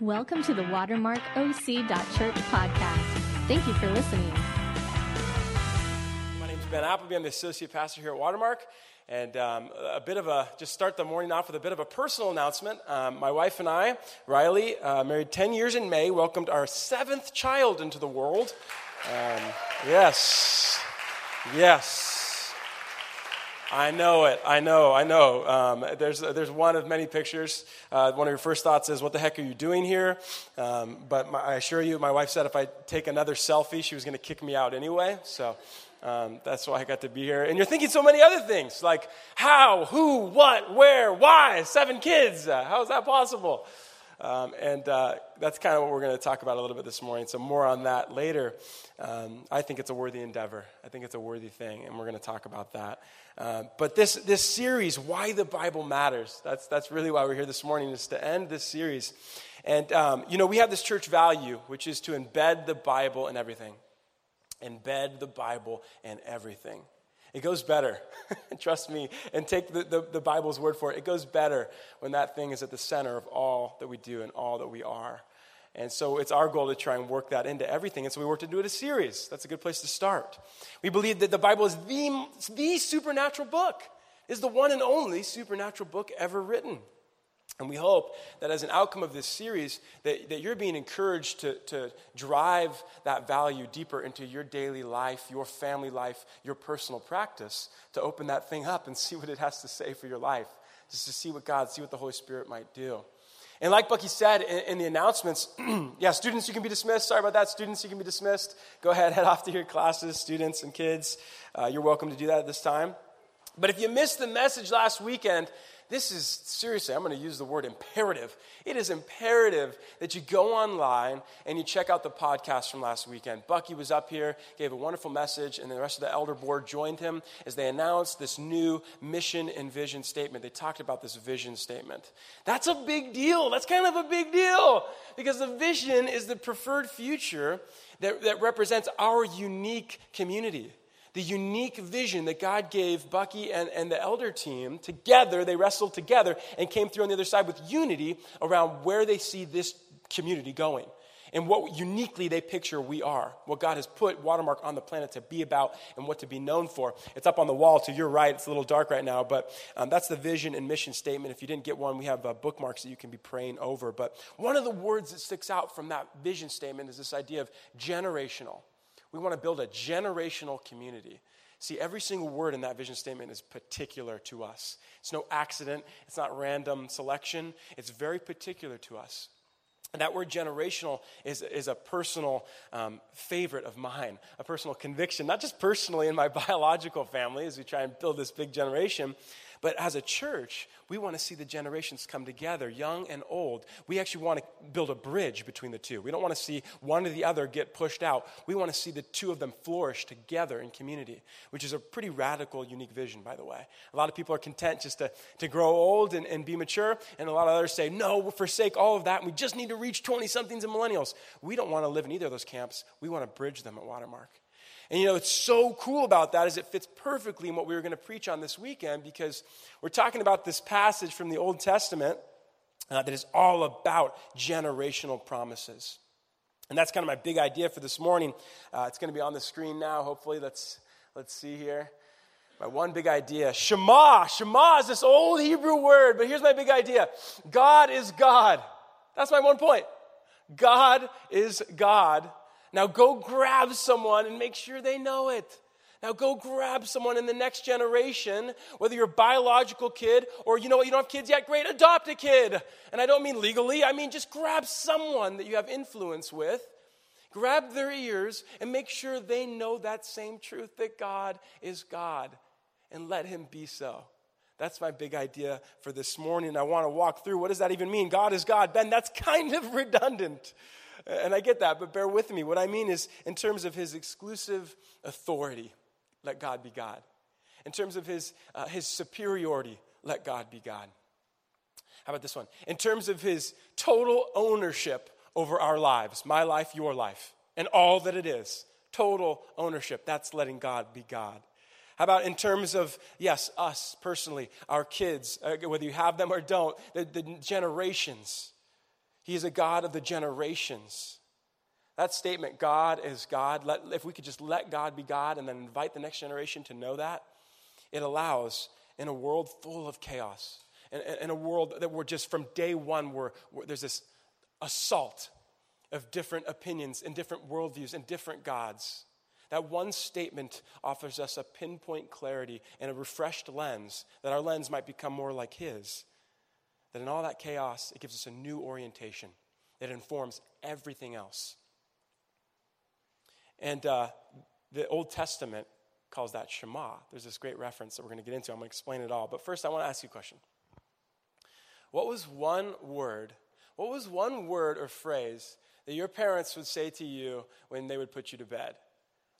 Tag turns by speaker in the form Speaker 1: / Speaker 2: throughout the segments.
Speaker 1: Welcome to the WatermarkOC.Church podcast. Thank you for listening.
Speaker 2: My name is Ben Appleby. I'm the associate pastor here at Watermark. And um, a bit of a, just start the morning off with a bit of a personal announcement. Um, my wife and I, Riley, uh, married 10 years in May, welcomed our seventh child into the world. Um, yes, yes. I know it. I know. I know. Um, there's, there's one of many pictures. Uh, one of your first thoughts is, What the heck are you doing here? Um, but my, I assure you, my wife said if I take another selfie, she was going to kick me out anyway. So um, that's why I got to be here. And you're thinking so many other things like how, who, what, where, why, seven kids. Uh, how is that possible? Um, and uh, that's kind of what we're going to talk about a little bit this morning. So, more on that later. Um, I think it's a worthy endeavor. I think it's a worthy thing, and we're going to talk about that. Uh, but this, this series, Why the Bible Matters, that's, that's really why we're here this morning, is to end this series. And, um, you know, we have this church value, which is to embed the Bible in everything. Embed the Bible in everything. It goes better. Trust me, and take the, the, the, Bible's word for it. It goes better when that thing is at the center of all that we do and all that we are. And so it's our goal to try and work that into everything. And so we work to do it a series. That's a good place to start. We believe that the Bible is the, the supernatural book, is the one and only supernatural book ever written. And we hope that as an outcome of this series, that, that you're being encouraged to, to drive that value deeper into your daily life, your family life, your personal practice, to open that thing up and see what it has to say for your life, just to see what God, see what the Holy Spirit might do. And like Bucky said in, in the announcements, yeah, students, you can be dismissed. Sorry about that. Students, you can be dismissed. Go ahead, head off to your classes, students and kids. Uh, you're welcome to do that at this time. But if you missed the message last weekend, this is seriously, I'm going to use the word imperative. It is imperative that you go online and you check out the podcast from last weekend. Bucky was up here, gave a wonderful message, and the rest of the elder board joined him as they announced this new mission and vision statement. They talked about this vision statement. That's a big deal. That's kind of a big deal because the vision is the preferred future that, that represents our unique community the unique vision that God gave Bucky and, and the elder team together. They wrestled together and came through on the other side with unity around where they see this community going and what uniquely they picture we are, what God has put Watermark on the planet to be about and what to be known for. It's up on the wall to your right. It's a little dark right now, but um, that's the vision and mission statement. If you didn't get one, we have uh, bookmarks that you can be praying over. But one of the words that sticks out from that vision statement is this idea of generational. We want to build a generational community. See, every single word in that vision statement is particular to us. It's no accident, it's not random selection, it's very particular to us. And that word generational is, is a personal um, favorite of mine, a personal conviction, not just personally in my biological family as we try and build this big generation, but as a church, we want to see the generations come together, young and old. We actually want to build a bridge between the two. We don't want to see one or the other get pushed out. We want to see the two of them flourish together in community, which is a pretty radical, unique vision, by the way. A lot of people are content just to, to grow old and, and be mature, and a lot of others say, no, we'll forsake all of that, and we just need to reach 20 somethings and millennials. We don't want to live in either of those camps. We want to bridge them at Watermark. And you know, it's so cool about that is it fits perfectly in what we were going to preach on this weekend because we're talking about this passage from the Old Testament uh, that is all about generational promises. And that's kind of my big idea for this morning. Uh, it's going to be on the screen now, hopefully. Let's, let's see here. My one big idea Shema. Shema is this old Hebrew word, but here's my big idea God is God. That's my one point. God is God now go grab someone and make sure they know it. Now go grab someone in the next generation, whether you're a biological kid or you know what, you don't have kids yet, great, adopt a kid. And I don't mean legally, I mean just grab someone that you have influence with, grab their ears, and make sure they know that same truth that God is God, and let Him be so. That's my big idea for this morning. I want to walk through what does that even mean? God is God. Ben, that's kind of redundant. And I get that, but bear with me. What I mean is, in terms of his exclusive authority, let God be God. In terms of his, uh, his superiority, let God be God. How about this one? In terms of his total ownership over our lives, my life, your life, and all that it is, total ownership, that's letting God be God. How about in terms of, yes, us personally, our kids, uh, whether you have them or don't, the, the generations, He is a God of the generations. That statement, God is God, let, if we could just let God be God and then invite the next generation to know that, it allows in a world full of chaos, in, in a world that we're just from day one, where there's this assault of different opinions and different worldviews and different gods. That one statement offers us a pinpoint clarity and a refreshed lens, that our lens might become more like His. That in all that chaos, it gives us a new orientation that informs everything else. And uh, the Old Testament calls that Shema. There's this great reference that we're going to get into. I'm going to explain it all. But first, I want to ask you a question. What was one word, what was one word or phrase that your parents would say to you when they would put you to bed?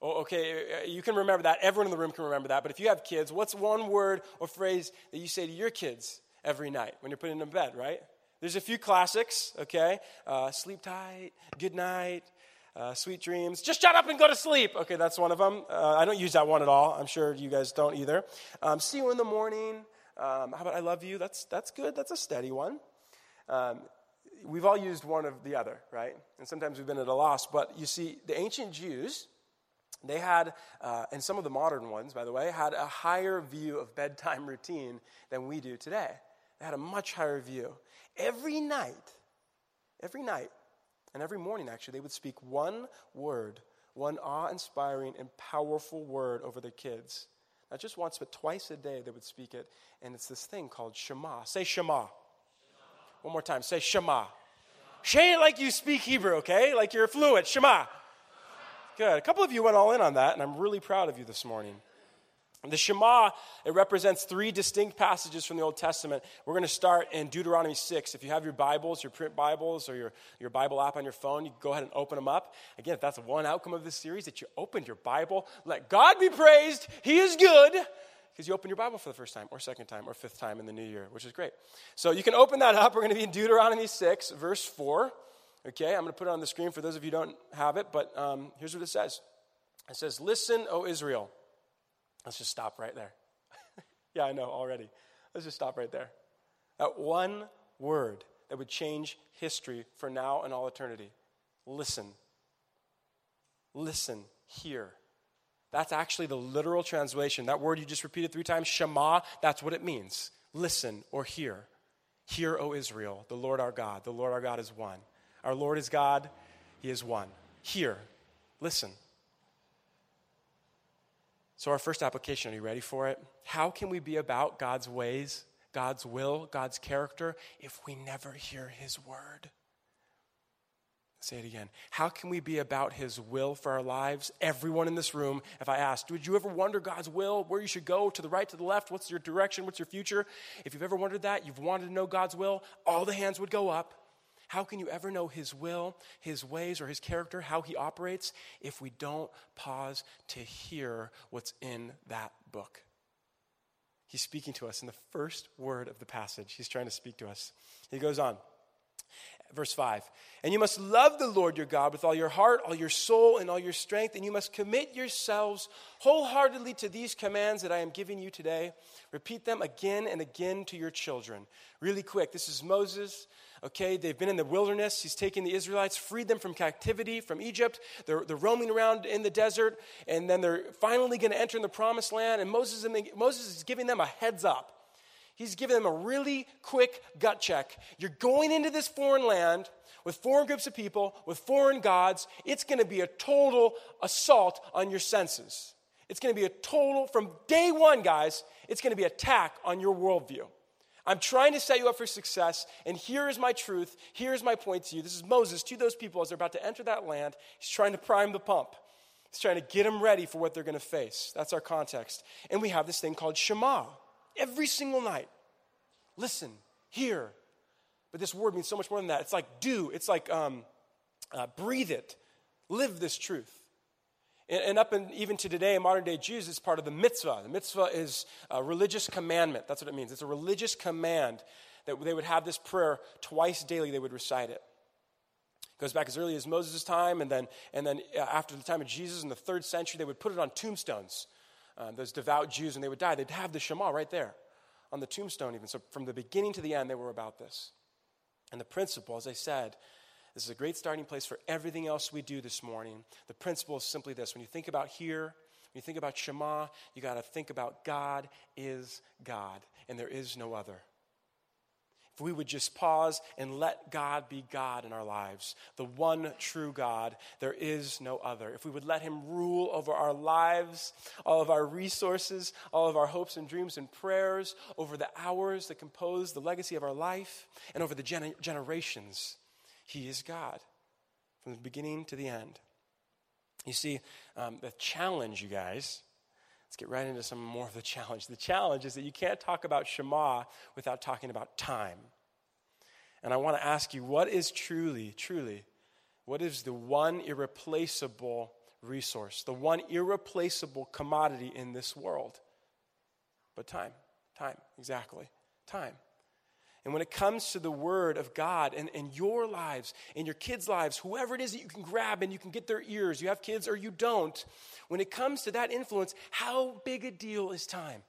Speaker 2: Oh, okay, uh, you can remember that. Everyone in the room can remember that. But if you have kids, what's one word or phrase that you say to your kids every night when you're putting them to bed, right? There's a few classics, okay? Uh, sleep tight, good night, uh, sweet dreams. Just shut up and go to sleep. Okay, that's one of them. Uh, I don't use that one at all. I'm sure you guys don't either. Um, see you in the morning. Um, how about I love you? That's, that's good. That's a steady one. Um, we've all used one of the other, right? And sometimes we've been at a loss. But you see, the ancient Jews, they had, uh, and some of the modern ones, by the way, had a higher view of bedtime routine than we do today. Had a much higher view. Every night, every night, and every morning, actually, they would speak one word, one awe inspiring and powerful word over their kids. Not just once, but twice a day they would speak it. And it's this thing called Shema. Say Shema. Shema. One more time. Say Shema. Shema. Say it like you speak Hebrew, okay? Like you're fluent. Shema. Good. A couple of you went all in on that, and I'm really proud of you this morning. The Shema, it represents three distinct passages from the Old Testament. We're going to start in Deuteronomy 6. If you have your Bibles, your print Bibles, or your, your Bible app on your phone, you can go ahead and open them up. Again, if that's one outcome of this series, that you opened your Bible, let God be praised. He is good. Because you open your Bible for the first time, or second time, or fifth time in the new year, which is great. So you can open that up. We're going to be in Deuteronomy 6, verse 4. Okay, I'm going to put it on the screen for those of you who don't have it, but um, here's what it says It says, Listen, O Israel. Let's just stop right there. yeah, I know already. Let's just stop right there. That one word that would change history for now and all eternity. Listen. Listen, hear. That's actually the literal translation. That word you just repeated three times, Shema, that's what it means. Listen or hear. Hear, O Israel, the Lord our God. The Lord our God is one. Our Lord is God, He is one. Hear. Listen. So, our first application, are you ready for it? How can we be about God's ways, God's will, God's character if we never hear His word? Say it again. How can we be about His will for our lives? Everyone in this room, if I asked, would you ever wonder God's will, where you should go, to the right, to the left, what's your direction, what's your future? If you've ever wondered that, you've wanted to know God's will, all the hands would go up. How can you ever know His will, His ways, or His character, how He operates, if we don't pause to hear what's in that book? He's speaking to us in the first word of the passage. He's trying to speak to us. He goes on. Verse 5 And you must love the Lord your God with all your heart, all your soul, and all your strength, and you must commit yourselves wholeheartedly to these commands that I am giving you today. Repeat them again and again to your children. Really quick, this is Moses Okay, they've been in the wilderness. He's taken the Israelites, freed them from captivity from Egypt. They're, they're roaming around in the desert, and then they're finally going to enter in the promised land. And Moses, Moses is giving them a heads up. He's giving them a really quick gut check. You're going into this foreign land with foreign groups of people, with foreign gods. It's going to be a total assault on your senses. It's going to be a total, from day one, guys, it's going to be attack on your worldview. I'm trying to set you up for success, and here is my truth. Here's my point to you. This is Moses to those people as they're about to enter that land. He's trying to prime the pump, he's trying to get them ready for what they're going to face. That's our context. And we have this thing called Shema every single night. Listen, hear. But this word means so much more than that. It's like do, it's like um, uh, breathe it, live this truth. And, up in, even to today, modern day Jews, it's part of the mitzvah. The mitzvah is a religious commandment. That's what it means. It's a religious command that they would have this prayer twice daily, they would recite it. It goes back as early as Moses' time, and then, and then uh, after the time of Jesus in the third century, they would put it on tombstones. Uh, those devout Jews, when they would die, they'd have the Shema right there on the tombstone, even. So from the beginning to the end, they were about this. And the principle, as I said, this is a great starting place for everything else we do this morning. The principle is simply this when you think about here, when you think about Shema, you got to think about God is God, and there is no other. If we would just pause and let God be God in our lives, the one true God, there is no other. If we would let Him rule over our lives, all of our resources, all of our hopes and dreams and prayers, over the hours that compose the legacy of our life, and over the gen- generations, He is God from the beginning to the end. You see, um, the challenge, you guys, Let's get right into some more of the challenge. The challenge is that you can't talk about Shema without talking about time. And I want to ask you what is truly, truly, what is the one irreplaceable resource, the one irreplaceable commodity in this world? But time, time, exactly, time. And when it comes to the Word of God and in your lives, in your kids' lives, whoever it is that you can grab and you can get their ears, you have kids or you don't, when it comes to that influence, how big a deal is time?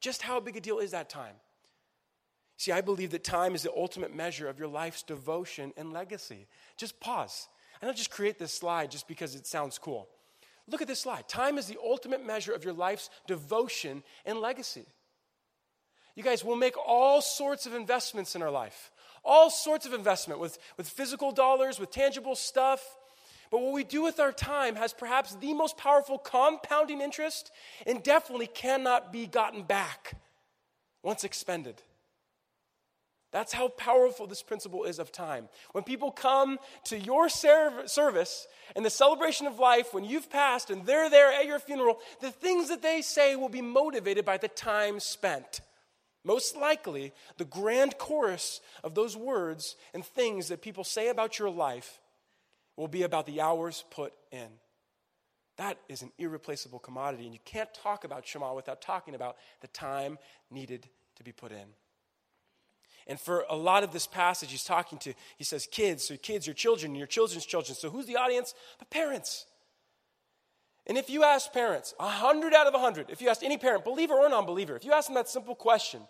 Speaker 2: Just how big a deal is that time? See, I believe that time is the ultimate measure of your life's devotion and legacy. Just pause. And I don't just create this slide just because it sounds cool. Look at this slide. Time is the ultimate measure of your life's devotion and legacy. You guys, we'll make all sorts of investments in our life, all sorts of investment with, with physical dollars, with tangible stuff. But what we do with our time has perhaps the most powerful compounding interest and definitely cannot be gotten back once expended. That's how powerful this principle is of time. When people come to your service and the celebration of life, when you've passed and they're there at your funeral, the things that they say will be motivated by the time spent. Most likely, the grand chorus of those words and things that people say about your life will be about the hours put in. That is an irreplaceable commodity, and you can't talk about Shema without talking about the time needed to be put in. And for a lot of this passage, he's talking to, he says, kids, so kids, your children, your children's children. So who's the audience? The parents. And if you ask parents, 100 out of 100, if you ask any parent, believer or non believer, if you ask them that simple question,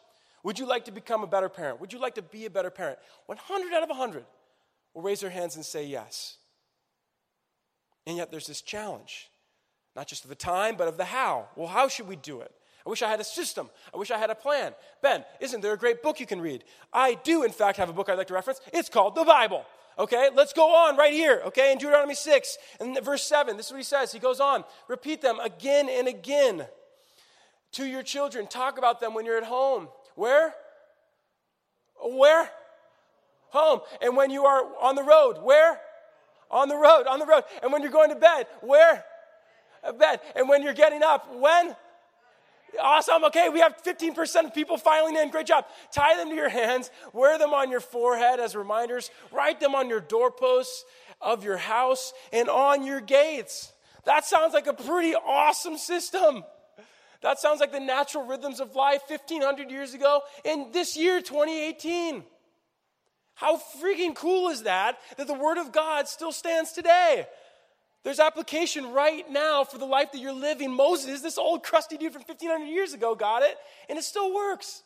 Speaker 2: would you like to become a better parent? Would you like to be a better parent? 100 out of 100 will raise their hands and say yes. And yet there's this challenge, not just of the time, but of the how. Well, how should we do it? I wish I had a system. I wish I had a plan. Ben, isn't there a great book you can read? I do, in fact, have a book I'd like to reference. It's called the Bible. Okay, let's go on right here. Okay, in Deuteronomy 6 and verse 7, this is what he says. He goes on, repeat them again and again to your children. Talk about them when you're at home. Where? Where? Home. And when you are on the road, where? On the road, on the road. And when you're going to bed, where? A Bed. And when you're getting up, when? Awesome. Okay, we have 15% of people filing in. Great job. Tie them to your hands, wear them on your forehead as reminders, write them on your doorposts of your house and on your gates. That sounds like a pretty awesome system. That sounds like the natural rhythms of life 1500 years ago and this year, 2018. How freaking cool is that that the Word of God still stands today? There's application right now for the life that you're living. Moses, this old crusty dude from 1500 years ago, got it, and it still works.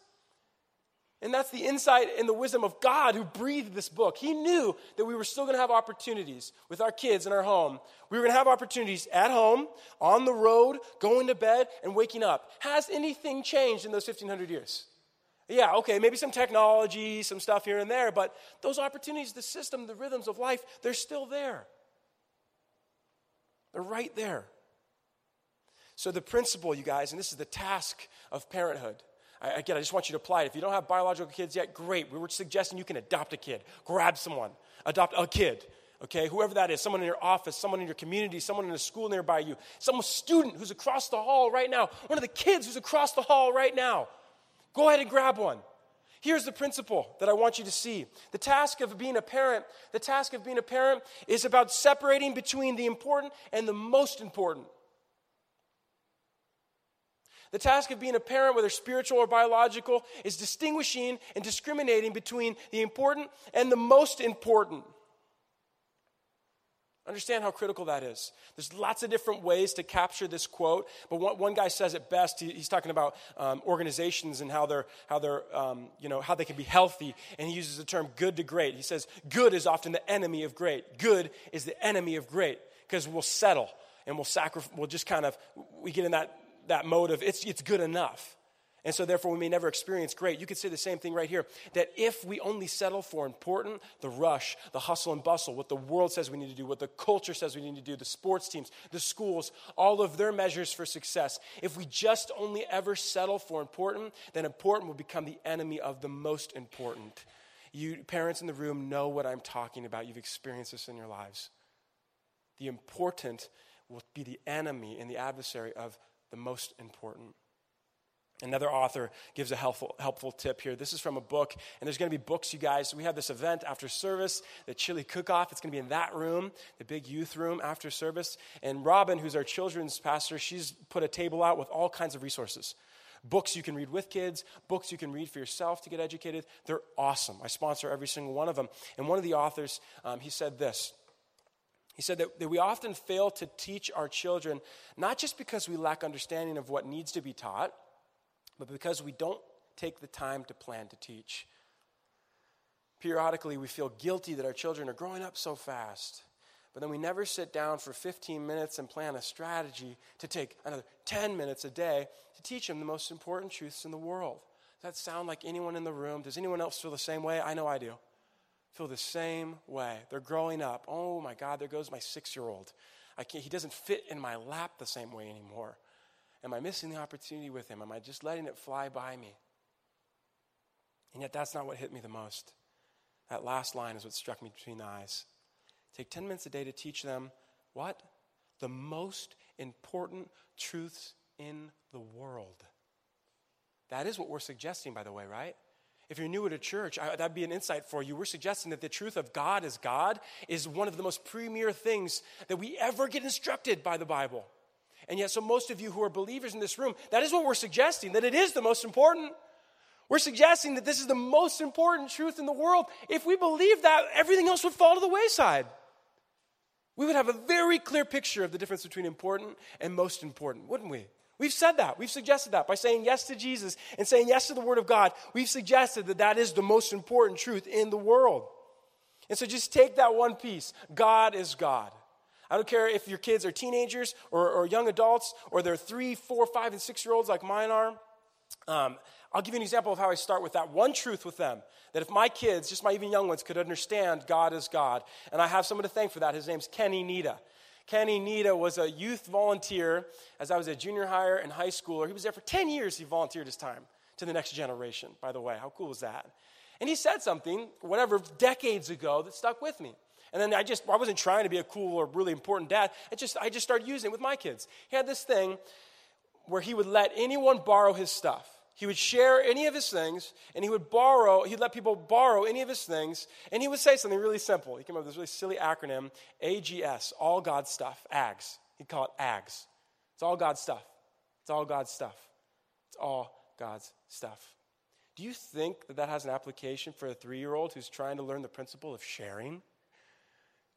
Speaker 2: And that's the insight and the wisdom of God who breathed this book. He knew that we were still going to have opportunities with our kids in our home. We were going to have opportunities at home, on the road, going to bed, and waking up. Has anything changed in those 1500 years? Yeah, okay, maybe some technology, some stuff here and there, but those opportunities, the system, the rhythms of life, they're still there. They're right there. So, the principle, you guys, and this is the task of parenthood. I, again, I just want you to apply it. If you don't have biological kids yet, great. We were suggesting you can adopt a kid, grab someone, adopt a kid. Okay, whoever that is, someone in your office, someone in your community, someone in a school nearby you, some student who's across the hall right now, one of the kids who's across the hall right now. Go ahead and grab one. Here's the principle that I want you to see. The task of being a parent, the task of being a parent is about separating between the important and the most important. The task of being a parent, whether spiritual or biological, is distinguishing and discriminating between the important and the most important. Understand how critical that is. There's lots of different ways to capture this quote, but one, guy says it best. He, he's talking about um, organizations and how they're, how they're, um, you know, how they can be healthy, and he uses the term "good to great." He says, "Good is often the enemy of great. Good is the enemy of great because we'll settle and we'll sacrifice. We'll just kind of we get in that that mode of it's it's good enough." And so, therefore, we may never experience great. You could say the same thing right here that if we only settle for important, the rush, the hustle and bustle, what the world says we need to do, what the culture says we need to do, the sports teams, the schools, all of their measures for success, if we just only ever settle for important, then important will become the enemy of the most important. You parents in the room know what I'm talking about. You've experienced this in your lives. The important will be the enemy and the adversary of the most important. Another author gives a helpful, helpful tip here. This is from a book, and there's going to be books, you guys. We have this event after service, the chili cook off. It's going to be in that room, the big youth room after service. And Robin, who's our children's pastor, she's put a table out with all kinds of resources books you can read with kids, books you can read for yourself to get educated. They're awesome. I sponsor every single one of them. And one of the authors, um, he said this. He said that, that we often fail to teach our children, not just because we lack understanding of what needs to be taught but because we don't take the time to plan to teach. Periodically, we feel guilty that our children are growing up so fast, but then we never sit down for 15 minutes and plan a strategy to take another 10 minutes a day to teach them the most important truths in the world. Does that sound like anyone in the room? Does anyone else feel the same way? I know I do. Feel the same way. They're growing up. Oh my God, there goes my six year old. He doesn't fit in my lap the same way anymore. Am I missing the opportunity with him? Am I just letting it fly by me? And yet, that's not what hit me the most. That last line is what struck me between the eyes. Take 10 minutes a day to teach them what? The most important truths in the world. That is what we're suggesting, by the way, right? If you're new at a church, I, that'd be an insight for you. We're suggesting that the truth of God as God is one of the most premier things that we ever get instructed by the Bible. And yet, so most of you who are believers in this room, that is what we're suggesting, that it is the most important. We're suggesting that this is the most important truth in the world. If we believe that, everything else would fall to the wayside. We would have a very clear picture of the difference between important and most important, wouldn't we? We've said that. We've suggested that. By saying yes to Jesus and saying yes to the Word of God, we've suggested that that is the most important truth in the world. And so just take that one piece God is God. I don't care if your kids are teenagers or, or young adults or they're three, four, five, and six year olds like mine are. Um, I'll give you an example of how I start with that one truth with them. That if my kids, just my even young ones, could understand God is God, and I have someone to thank for that. His name's Kenny Nita. Kenny Nita was a youth volunteer as I was a junior higher and high schooler. He was there for 10 years, he volunteered his time to the next generation, by the way. How cool was that? And he said something, whatever, decades ago that stuck with me. And then I just, I wasn't trying to be a cool or really important dad. I just, I just started using it with my kids. He had this thing where he would let anyone borrow his stuff. He would share any of his things, and he would borrow, he'd let people borrow any of his things, and he would say something really simple. He came up with this really silly acronym, AGS, all God's stuff, AGS. He'd call it AGS. It's all God's stuff. It's all God's stuff. It's all God's stuff. Do you think that that has an application for a three year old who's trying to learn the principle of sharing?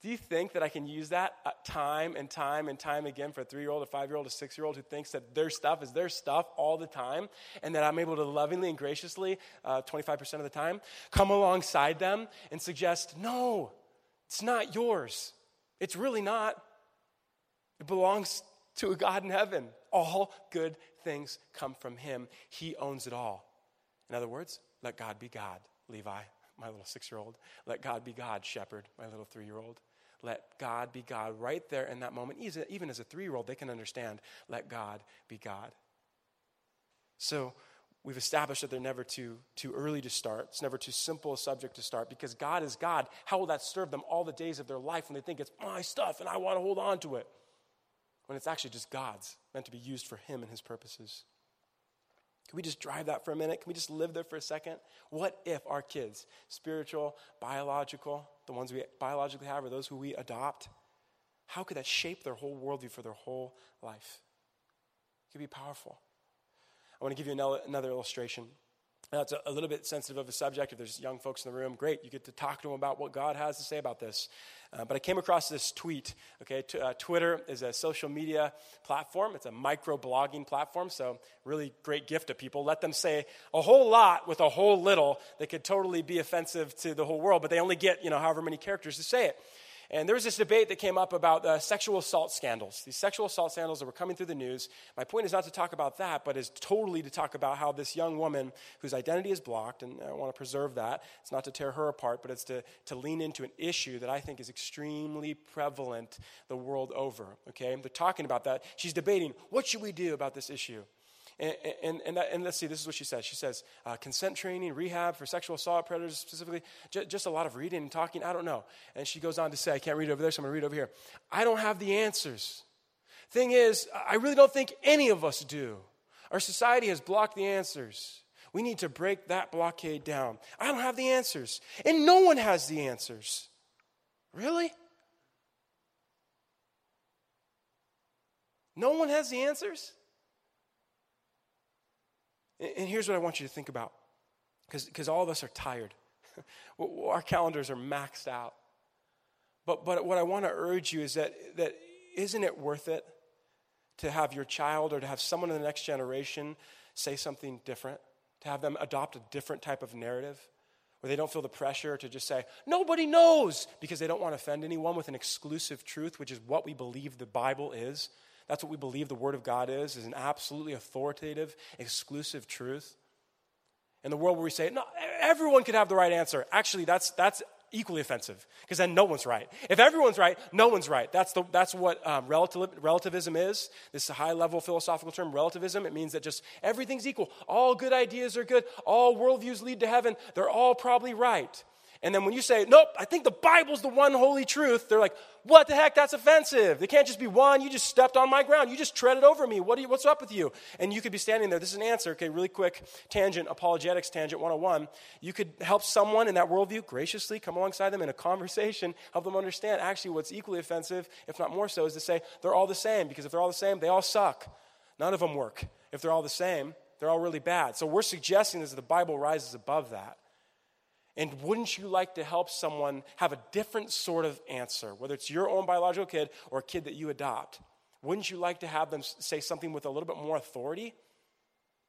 Speaker 2: Do you think that I can use that uh, time and time and time again for a three year old, a five year old, a six year old who thinks that their stuff is their stuff all the time and that I'm able to lovingly and graciously, uh, 25% of the time, come alongside them and suggest, no, it's not yours. It's really not. It belongs to a God in heaven. All good things come from Him, He owns it all. In other words, let God be God, Levi, my little six year old. Let God be God, Shepherd, my little three year old. Let God be God right there in that moment. Even as a three year old, they can understand, let God be God. So we've established that they're never too, too early to start. It's never too simple a subject to start because God is God. How will that serve them all the days of their life when they think it's my stuff and I want to hold on to it? When it's actually just God's, meant to be used for Him and His purposes. Can we just drive that for a minute? Can we just live there for a second? What if our kids, spiritual, biological, the ones we biologically have, or those who we adopt, how could that shape their whole worldview for their whole life? It could be powerful. I want to give you another illustration. Now, it's a, a, little bit sensitive of a subject. If there's young folks in the room, great. You get to talk to them about what God has to say about this. Uh, but I came across this tweet. Okay, T- uh, Twitter is a social media platform. It's a micro blogging platform. So, really great gift to people. Let them say a whole lot with a whole little that could totally be offensive to the whole world, but they only get, you know, however many characters to say it. And there was this debate that came up about uh, sexual assault scandals, these sexual assault scandals that were coming through the news. My point is not to talk about that, but is totally to talk about how this young woman whose identity is blocked, and I want to preserve that. It's not to tear her apart, but it's to, to lean into an issue that I think is extremely prevalent the world over. Okay? They're talking about that. She's debating what should we do about this issue? And, and, and, and, let's see, this is what she says. She says, uh, consent training, rehab for sexual assault predators specifically, j- just a lot of reading and talking. I don't know. And she goes on to say, I can't read over there, so I'm going to read over here. I don't have the answers. Thing is, I really don't think any of us do. Our society has blocked the answers. We need to break that blockade down. I don't have the answers. And no one has the answers. Really? No one has the answers? And here's what I want you to think about because all of us are tired. Our calendars are maxed out. But, but what I want to urge you is that, that isn't it worth it to have your child or to have someone in the next generation say something different? To have them adopt a different type of narrative? Where they don't feel the pressure to just say, nobody knows, because they don't want to offend anyone with an exclusive truth, which is what we believe the Bible is. That's what we believe the Word of God is, is an absolutely authoritative, exclusive truth. In the world where we say, no, everyone could have the right answer. Actually, that's, that's equally offensive because then no one's right. If everyone's right, no one's right. That's, the, that's what um, relativ- relativism is. This is a high level philosophical term, relativism. It means that just everything's equal. All good ideas are good. All worldviews lead to heaven. They're all probably right. And then when you say, nope, I think the Bible's the one holy truth, they're like, what the heck? That's offensive. They can't just be one. You just stepped on my ground. You just treaded over me. What you, what's up with you? And you could be standing there. This is an answer. Okay, really quick tangent, apologetics tangent 101. You could help someone in that worldview graciously come alongside them in a conversation, help them understand actually what's equally offensive, if not more so, is to say they're all the same. Because if they're all the same, they all suck. None of them work. If they're all the same, they're all really bad. So we're suggesting is that the Bible rises above that. And wouldn't you like to help someone have a different sort of answer, whether it's your own biological kid or a kid that you adopt? Wouldn't you like to have them say something with a little bit more authority,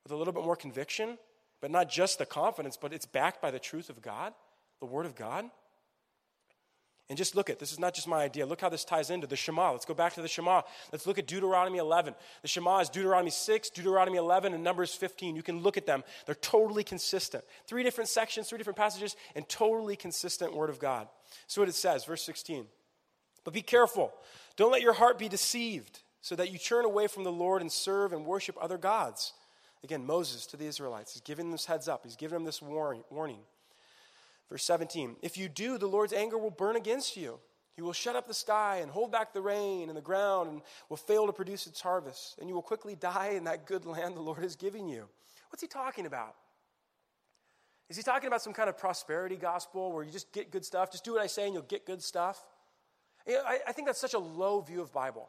Speaker 2: with a little bit more conviction, but not just the confidence, but it's backed by the truth of God, the Word of God? And just look at this is not just my idea. Look how this ties into the Shema. Let's go back to the Shema. Let's look at Deuteronomy 11. The Shema is Deuteronomy 6, Deuteronomy 11, and Numbers 15. You can look at them. They're totally consistent. Three different sections, three different passages, and totally consistent Word of God. So what it says, verse 16. But be careful. Don't let your heart be deceived, so that you turn away from the Lord and serve and worship other gods. Again, Moses to the Israelites. He's giving them this heads up. He's giving them this warning. Verse 17 If you do, the Lord's anger will burn against you. He will shut up the sky and hold back the rain and the ground and will fail to produce its harvest. And you will quickly die in that good land the Lord is giving you. What's he talking about? Is he talking about some kind of prosperity gospel where you just get good stuff? Just do what I say and you'll get good stuff? I, think that's such a low view of Bible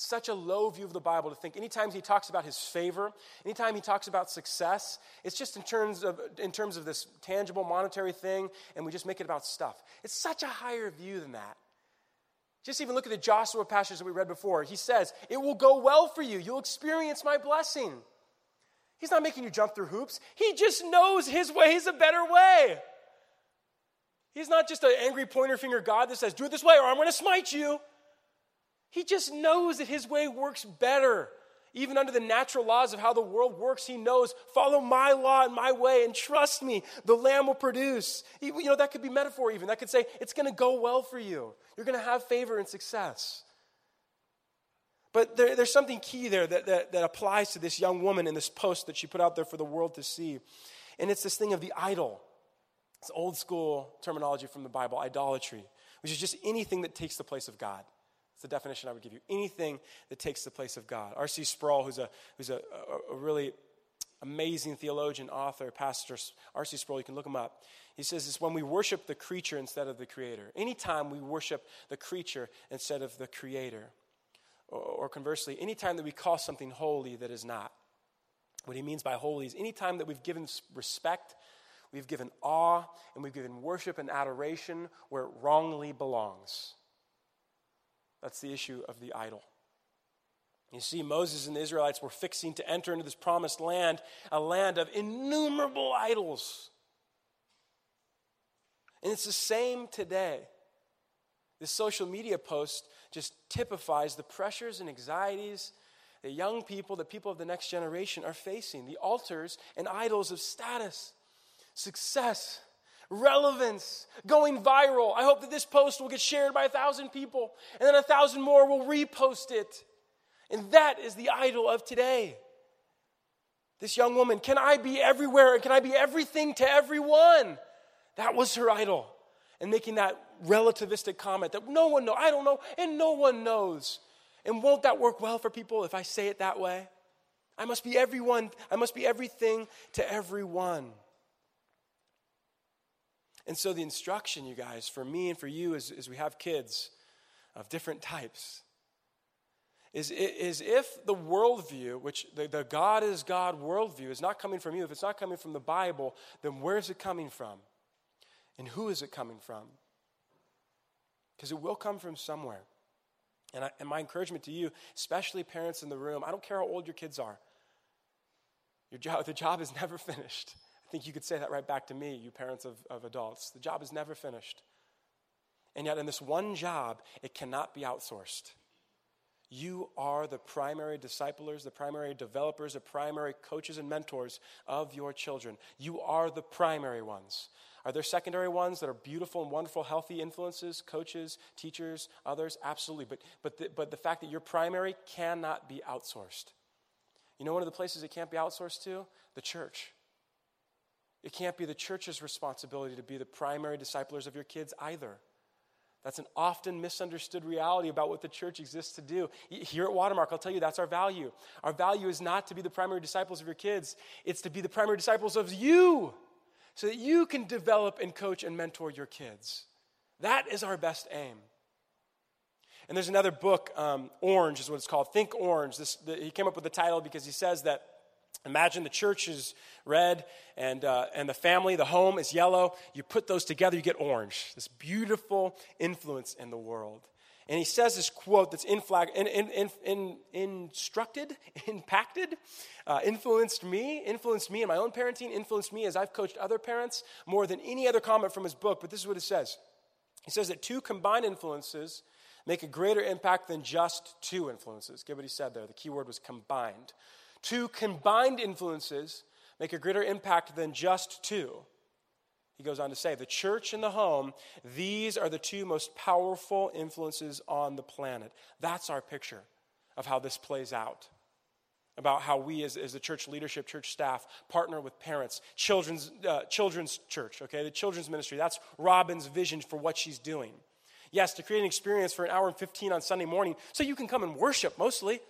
Speaker 2: such a low view of the Bible to think anytime he talks about his favor, anytime he talks about success, it's just in terms of, in terms of this tangible monetary thing, and we just make it about stuff. It's such a higher view than that. Just even look at the Joshua passage that we read before. He says, It will go well for you. You'll experience my blessing. He's not making you jump through hoops, he just knows his way is a better way. He's not just an angry pointer finger God that says, Do it this way or I'm going to smite you. He just knows that his way works better. Even under the natural laws of how the world works, he knows, follow my law and my way and trust me, the lamb will produce. You know, that could be metaphor even. That could say, it's going to go well for you. You're going to have favor and success. But there, there's something key there that, that, that applies to this young woman in this post that she put out there for the world to see. And it's this thing of the idol. It's old school terminology from the Bible, idolatry, which is just anything that takes the place of God. It's the definition I would give you. Anything that takes the place of God. R.C. Sproul, who's a, who's a, a, a really amazing theologian, author, pastor, R.C. Sproul, you can look him up. He says it's when we worship the creature instead of the creator. Anytime we worship the creature instead of the creator. Or, or conversely, anytime that we call something holy that is not. What he means by holy is anytime that we've given respect, we've given awe, and we've given worship and adoration where it wrongly belongs. That's the issue of the idol. You see, Moses and the Israelites were fixing to enter into this promised land, a land of innumerable idols. And it's the same today. This social media post just typifies the pressures and anxieties that young people, the people of the next generation, are facing. The altars and idols of status, success, relevance, going viral. I hope that this post will get shared by a thousand people, and then a thousand more will repost it. And that is the idol of today. This young woman, can I be everywhere and can I be everything to everyone? That was her idol. And making that relativistic comment that no one knows, I don't know, and no one knows. And won't that work well for people if I say it that way? I must be everyone, I must be everything to everyone. And so, the instruction, you guys, for me and for you as, as we have kids of different types, is, is if the worldview, which the, the God is God worldview, is not coming from you, if it's not coming from the Bible, then where is it coming from? And who is it coming from? Because it will come from somewhere. And, I, and my encouragement to you, especially parents in the room, I don't care how old your kids are, your job, the job is never finished. I think you could say that right back to me, you parents of, of adults. The job is never finished. And yet, in this one job, it cannot be outsourced. You are the primary disciplers, the primary developers, the primary coaches and mentors of your children. You are the primary ones. Are there secondary ones that are beautiful and wonderful, healthy influences, coaches, teachers, others? Absolutely. But, but, the, but the fact that your primary cannot be outsourced. You know one of the places it can't be outsourced to? The church. It can't be the church's responsibility to be the primary disciplers of your kids either. That's an often misunderstood reality about what the church exists to do. Here at Watermark, I'll tell you that's our value. Our value is not to be the primary disciples of your kids, it's to be the primary disciples of you so that you can develop and coach and mentor your kids. That is our best aim. And there's another book, um, Orange is what it's called. Think Orange. This, the, he came up with the title because he says that Imagine the church is red and, uh, and the family, the home is yellow. You put those together, you get orange. This beautiful influence in the world. And he says this quote that's in flag, in, in, in, instructed, impacted, uh, influenced me, influenced me in my own parenting, influenced me as I've coached other parents more than any other comment from his book. But this is what it says. He says that two combined influences make a greater impact than just two influences. Get what he said there. The key word was combined. Two combined influences make a greater impact than just two. He goes on to say, the church and the home, these are the two most powerful influences on the planet. That's our picture of how this plays out. About how we, as, as the church leadership, church staff, partner with parents, children's, uh, children's church, okay, the children's ministry. That's Robin's vision for what she's doing. Yes, to create an experience for an hour and 15 on Sunday morning so you can come and worship mostly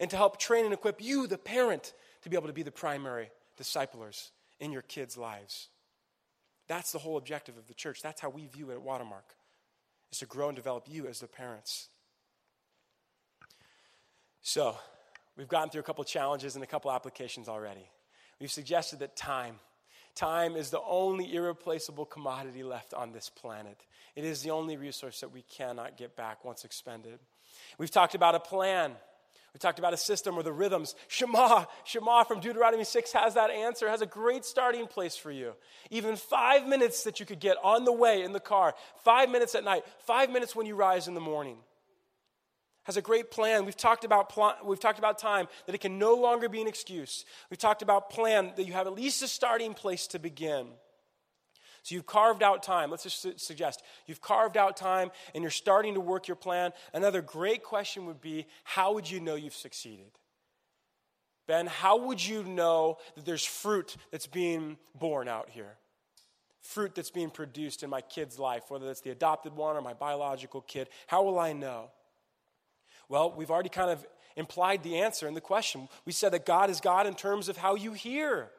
Speaker 2: and to help train and equip you, the parent, to be able to be the primary disciplers in your kids' lives. That's the whole objective of the church. That's how we view it at Watermark, is to grow and develop you as the parents. So, we've gotten through a couple challenges and a couple applications already. We've suggested that time, time is the only irreplaceable commodity left on this planet. It is the only resource that we cannot get back once expended. We've talked about a plan we talked about a system or the rhythms. Shema, Shema from Deuteronomy 6 has that answer, has a great starting place for you. Even five minutes that you could get on the way in the car, five minutes at night, five minutes when you rise in the morning. Has a great plan. We've talked about pl- we've talked about time that it can no longer be an excuse. We've talked about plan that you have at least a starting place to begin. So you've carved out time. Let's just su- suggest you've carved out time and you're starting to work your plan. Another great question would be how would you know you've succeeded? Ben, how would you know that there's fruit that's being borne out here? Fruit that's being produced in my kid's life, whether it's the adopted one or my biological kid. How will I know? Well, we've already kind of implied the answer in the question. We said that God is God in terms of how you hear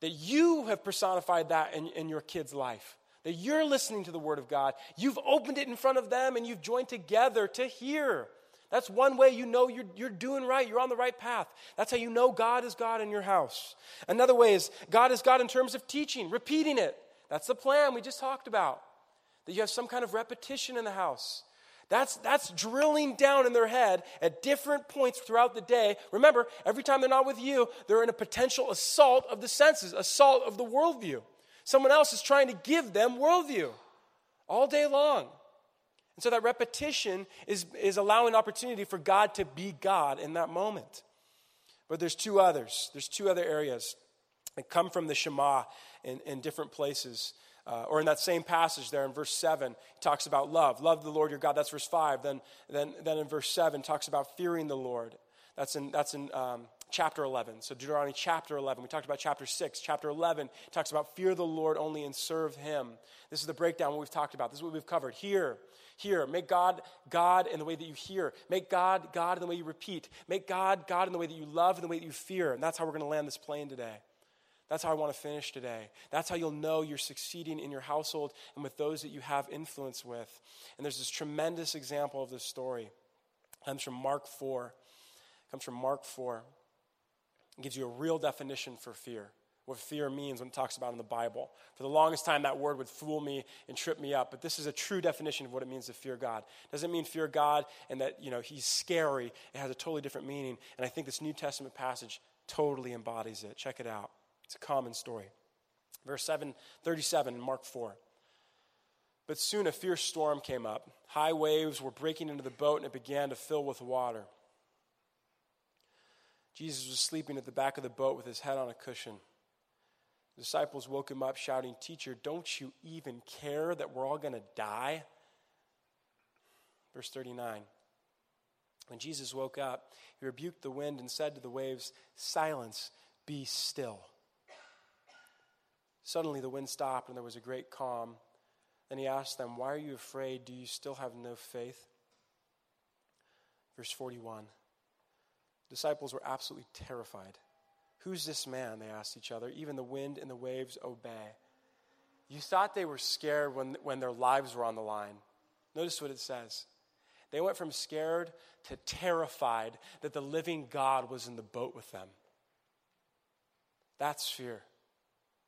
Speaker 2: that you have personified that in, in your kid's life. That you're listening to the Word of God. You've opened it in front of them and you've joined together to hear That's one way you know you're, you're doing right. You're on the right path. That's how you know God is God in your house. Another way is God is God in terms of teaching, repeating it. That's the plan we just talked about. That you have some kind of repetition in the house. That's, that's drilling down in their head at different points throughout the day. Remember, every time they're not with you, they're in a potential assault of the senses, assault of the worldview. Someone else is trying to give them worldview all day long. And so that repetition is, is allowing opportunity for God to be God in that moment. But there's two others. There's two other areas that come from the Shema in, in different places. Uh, or in that same passage there in verse 7, he talks about love. Love the Lord your God. That's verse 5. Then, then, then in verse 7, talks about fearing the Lord. That's in, that's in um, chapter 11. So Deuteronomy chapter 11. We talked about chapter 6. Chapter 11 talks about fear the Lord only and serve him. This is the breakdown what we've talked about. This is what we've covered. Here, here. Make God God in the way that you hear. Make God God in the way you repeat. Make God God in the way that you love and the way that you fear. And that's how we're going to land this plane today. That's how I want to finish today. That's how you'll know you're succeeding in your household and with those that you have influence with. And there's this tremendous example of this story. It comes from Mark 4. It comes from Mark 4. It gives you a real definition for fear, what fear means when it talks about in the Bible. For the longest time, that word would fool me and trip me up, but this is a true definition of what it means to fear God. It doesn't mean fear God and that, you know, he's scary. It has a totally different meaning, and I think this New Testament passage totally embodies it. Check it out. It's a common story. Verse 7, 37 in Mark 4. But soon a fierce storm came up. High waves were breaking into the boat, and it began to fill with water. Jesus was sleeping at the back of the boat with his head on a cushion. The disciples woke him up, shouting, Teacher, don't you even care that we're all going to die? Verse 39. When Jesus woke up, he rebuked the wind and said to the waves, Silence, be still. Suddenly the wind stopped and there was a great calm. Then he asked them, Why are you afraid? Do you still have no faith? Verse 41. Disciples were absolutely terrified. Who's this man? They asked each other. Even the wind and the waves obey. You thought they were scared when, when their lives were on the line. Notice what it says. They went from scared to terrified that the living God was in the boat with them. That's fear.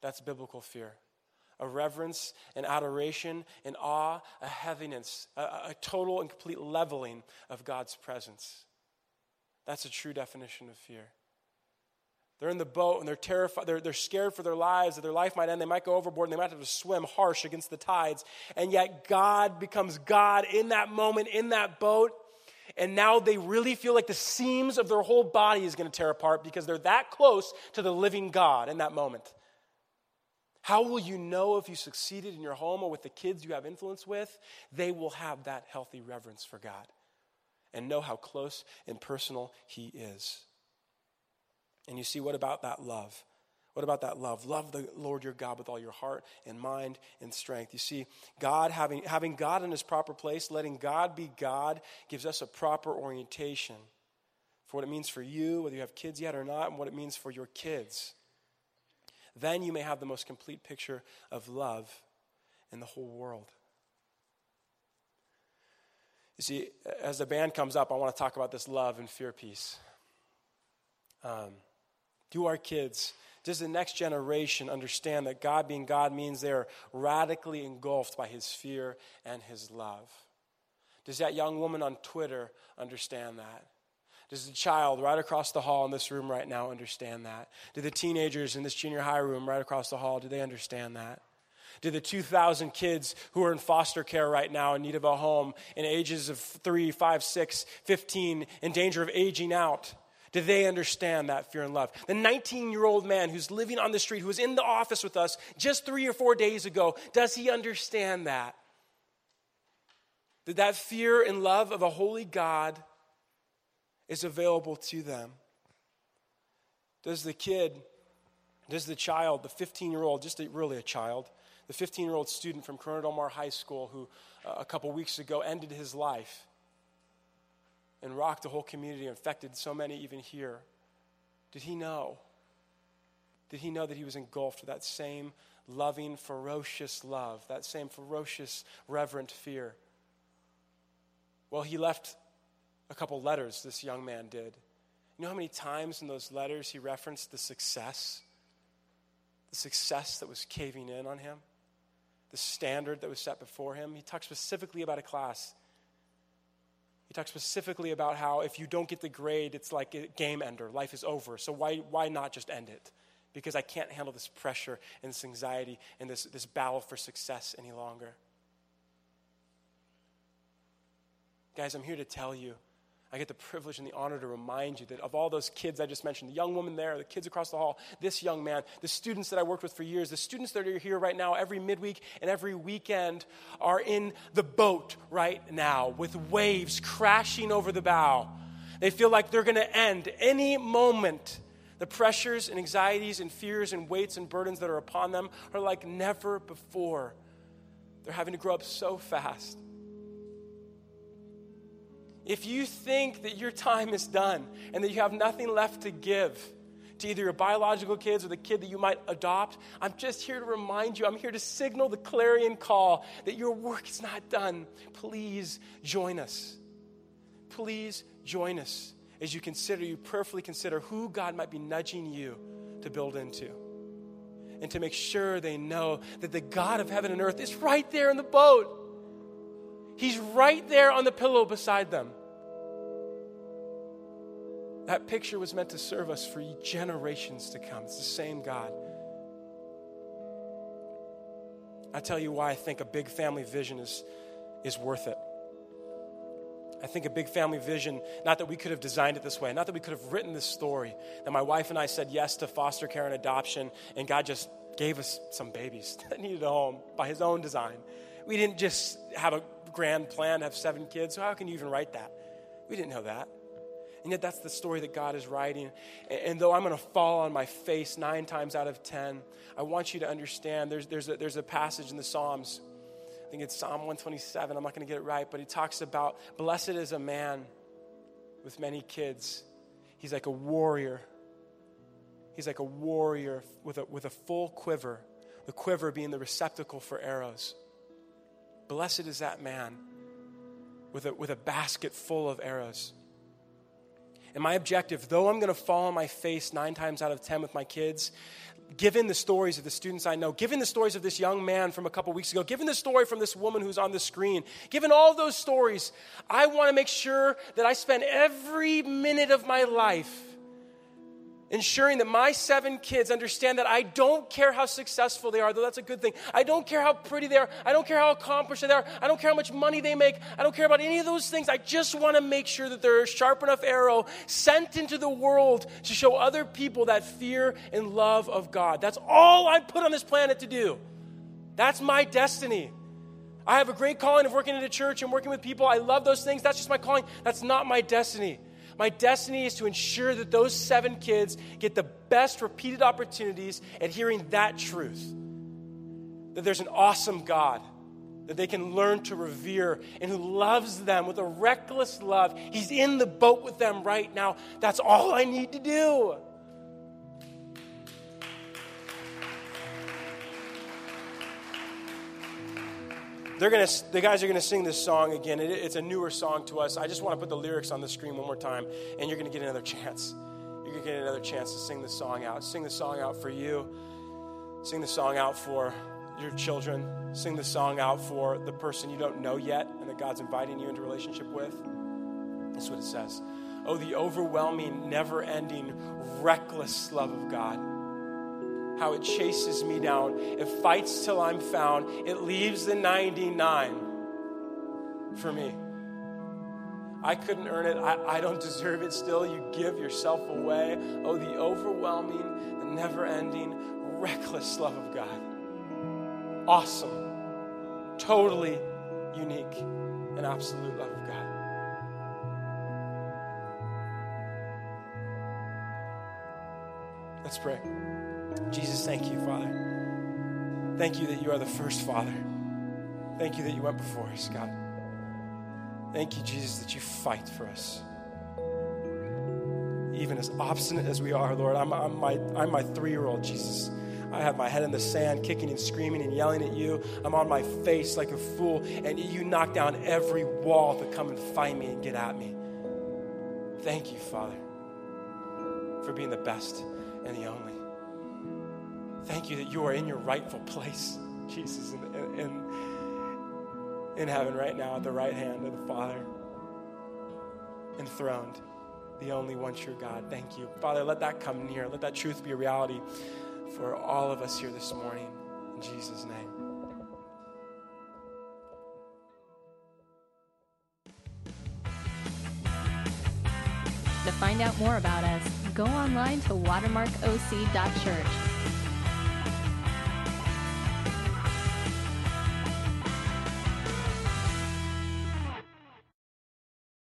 Speaker 2: That's biblical fear. A reverence, an adoration, an awe, a heaviness, a, a total and complete leveling of God's presence. That's a true definition of fear. They're in the boat and they're terrified, they're, they're scared for their lives, that their life might end. They might go overboard and they might have to swim harsh against the tides. And yet God becomes God in that moment, in that boat. And now they really feel like the seams of their whole body is going to tear apart because they're that close to the living God in that moment. How will you know if you succeeded in your home or with the kids you have influence with? They will have that healthy reverence for God and know how close and personal He is. And you see, what about that love? What about that love? Love the Lord your God with all your heart and mind and strength. You see, God having, having God in his proper place, letting God be God, gives us a proper orientation for what it means for you, whether you have kids yet or not, and what it means for your kids then you may have the most complete picture of love in the whole world. You see, as the band comes up, I want to talk about this love and fear piece. Um, do our kids, does the next generation understand that God being God means they're radically engulfed by his fear and his love? Does that young woman on Twitter understand that? Does the child right across the hall in this room right now understand that? Do the teenagers in this junior high room right across the hall, do they understand that? Do the 2,000 kids who are in foster care right now in need of a home in ages of 3, 5, 6, 15, in danger of aging out, do they understand that fear and love? The 19 year old man who's living on the street, who was in the office with us just three or four days ago, does he understand that? That that fear and love of a holy God is available to them. Does the kid, does the child, the 15 year old, just a, really a child, the 15 year old student from Corona Del Mar High School who uh, a couple weeks ago ended his life and rocked the whole community, infected so many even here, did he know? Did he know that he was engulfed with that same loving, ferocious love, that same ferocious, reverent fear? Well, he left a couple letters this young man did. You know how many times in those letters he referenced the success? The success that was caving in on him, the standard that was set before him. He talked specifically about a class. He talked specifically about how if you don't get the grade, it's like a game ender. Life is over. So why, why not just end it? Because I can't handle this pressure and this anxiety and this, this battle for success any longer. Guys, I'm here to tell you I get the privilege and the honor to remind you that of all those kids I just mentioned, the young woman there, the kids across the hall, this young man, the students that I worked with for years, the students that are here right now every midweek and every weekend are in the boat right now with waves crashing over the bow. They feel like they're going to end any moment. The pressures and anxieties and fears and weights and burdens that are upon them are like never before. They're having to grow up so fast. If you think that your time is done and that you have nothing left to give to either your biological kids or the kid that you might adopt, I'm just here to remind you, I'm here to signal the clarion call that your work is not done. Please join us. Please join us as you consider, you prayerfully consider who God might be nudging you to build into. And to make sure they know that the God of heaven and earth is right there in the boat. He's right there on the pillow beside them. That picture was meant to serve us for generations to come. It's the same God. I tell you why I think a big family vision is, is worth it. I think a big family vision, not that we could have designed it this way, not that we could have written this story, that my wife and I said yes to foster care and adoption, and God just gave us some babies that needed a home by His own design. We didn't just have a grand plan, have seven kids. So, how can you even write that? We didn't know that. And yet, that's the story that God is writing. And, though I'm going to fall on my face nine times out of ten, I want you to understand there's, there's, a, there's a passage in the Psalms. I think it's Psalm 127. I'm not going to get it right, but he talks about blessed is a man with many kids. He's like a warrior. He's like a warrior with a, with a full quiver, the quiver being the receptacle for arrows. Blessed is that man with a, with a basket full of arrows. And my objective, though I'm going to fall on my face nine times out of ten with my kids, given the stories of the students I know, given the stories of this young man from a couple weeks ago, given the story from this woman who's on the screen, given all those stories, I want to make sure that I spend every minute of my life ensuring that my seven kids understand that I don't care how successful they are, though that's a good thing. I don't care how pretty they are. I don't care how accomplished they are. I don't care how much money they make. I don't care about any of those things. I just want to make sure that they're a sharp enough arrow sent into the world to show other people that fear and love of God. That's all I'm put on this planet to do. That's my destiny. I have a great calling of working in a church and working with people. I love those things. That's just my calling. That's not my destiny. My destiny is to ensure that those seven kids get the best repeated opportunities at hearing that truth that there's an awesome God that they can learn to revere and who loves them with a reckless love. He's in the boat with them right now. That's all I need to do. They're gonna, the guys are going to sing this song again. It, it's a newer song to us. I just want to put the lyrics on the screen one more time, and you're going to get another chance. You're going to get another chance to sing the song out. Sing the song out for you. Sing the song out for your children. Sing the song out for the person you don't know yet and that God's inviting you into relationship with. That's what it says. Oh, the overwhelming, never ending, reckless love of God how it chases me down. It fights till I'm found. It leaves the 99 for me. I couldn't earn it. I, I don't deserve it still. You give yourself away. Oh, the overwhelming, the never ending, reckless love of God. Awesome. Totally unique and absolute love of God. Let's pray. Jesus, thank you, Father. Thank you that you are the first Father. Thank you that you went before us, God. Thank you, Jesus, that you fight for us. Even as obstinate as we are, Lord, I'm, I'm my, I'm my three year old, Jesus. I have my head in the sand, kicking and screaming and yelling at you. I'm on my face like a fool, and you knock down every wall to come and find me and get at me. Thank you, Father, for being the best and the only. Thank you that you are in your rightful place, Jesus, in, in, in heaven right now at the right hand of the Father, enthroned, the only one true God. Thank you. Father, let that come near. Let that truth be a reality for all of us here this morning. In Jesus' name.
Speaker 1: To find out more about us, go online to watermarkoc.church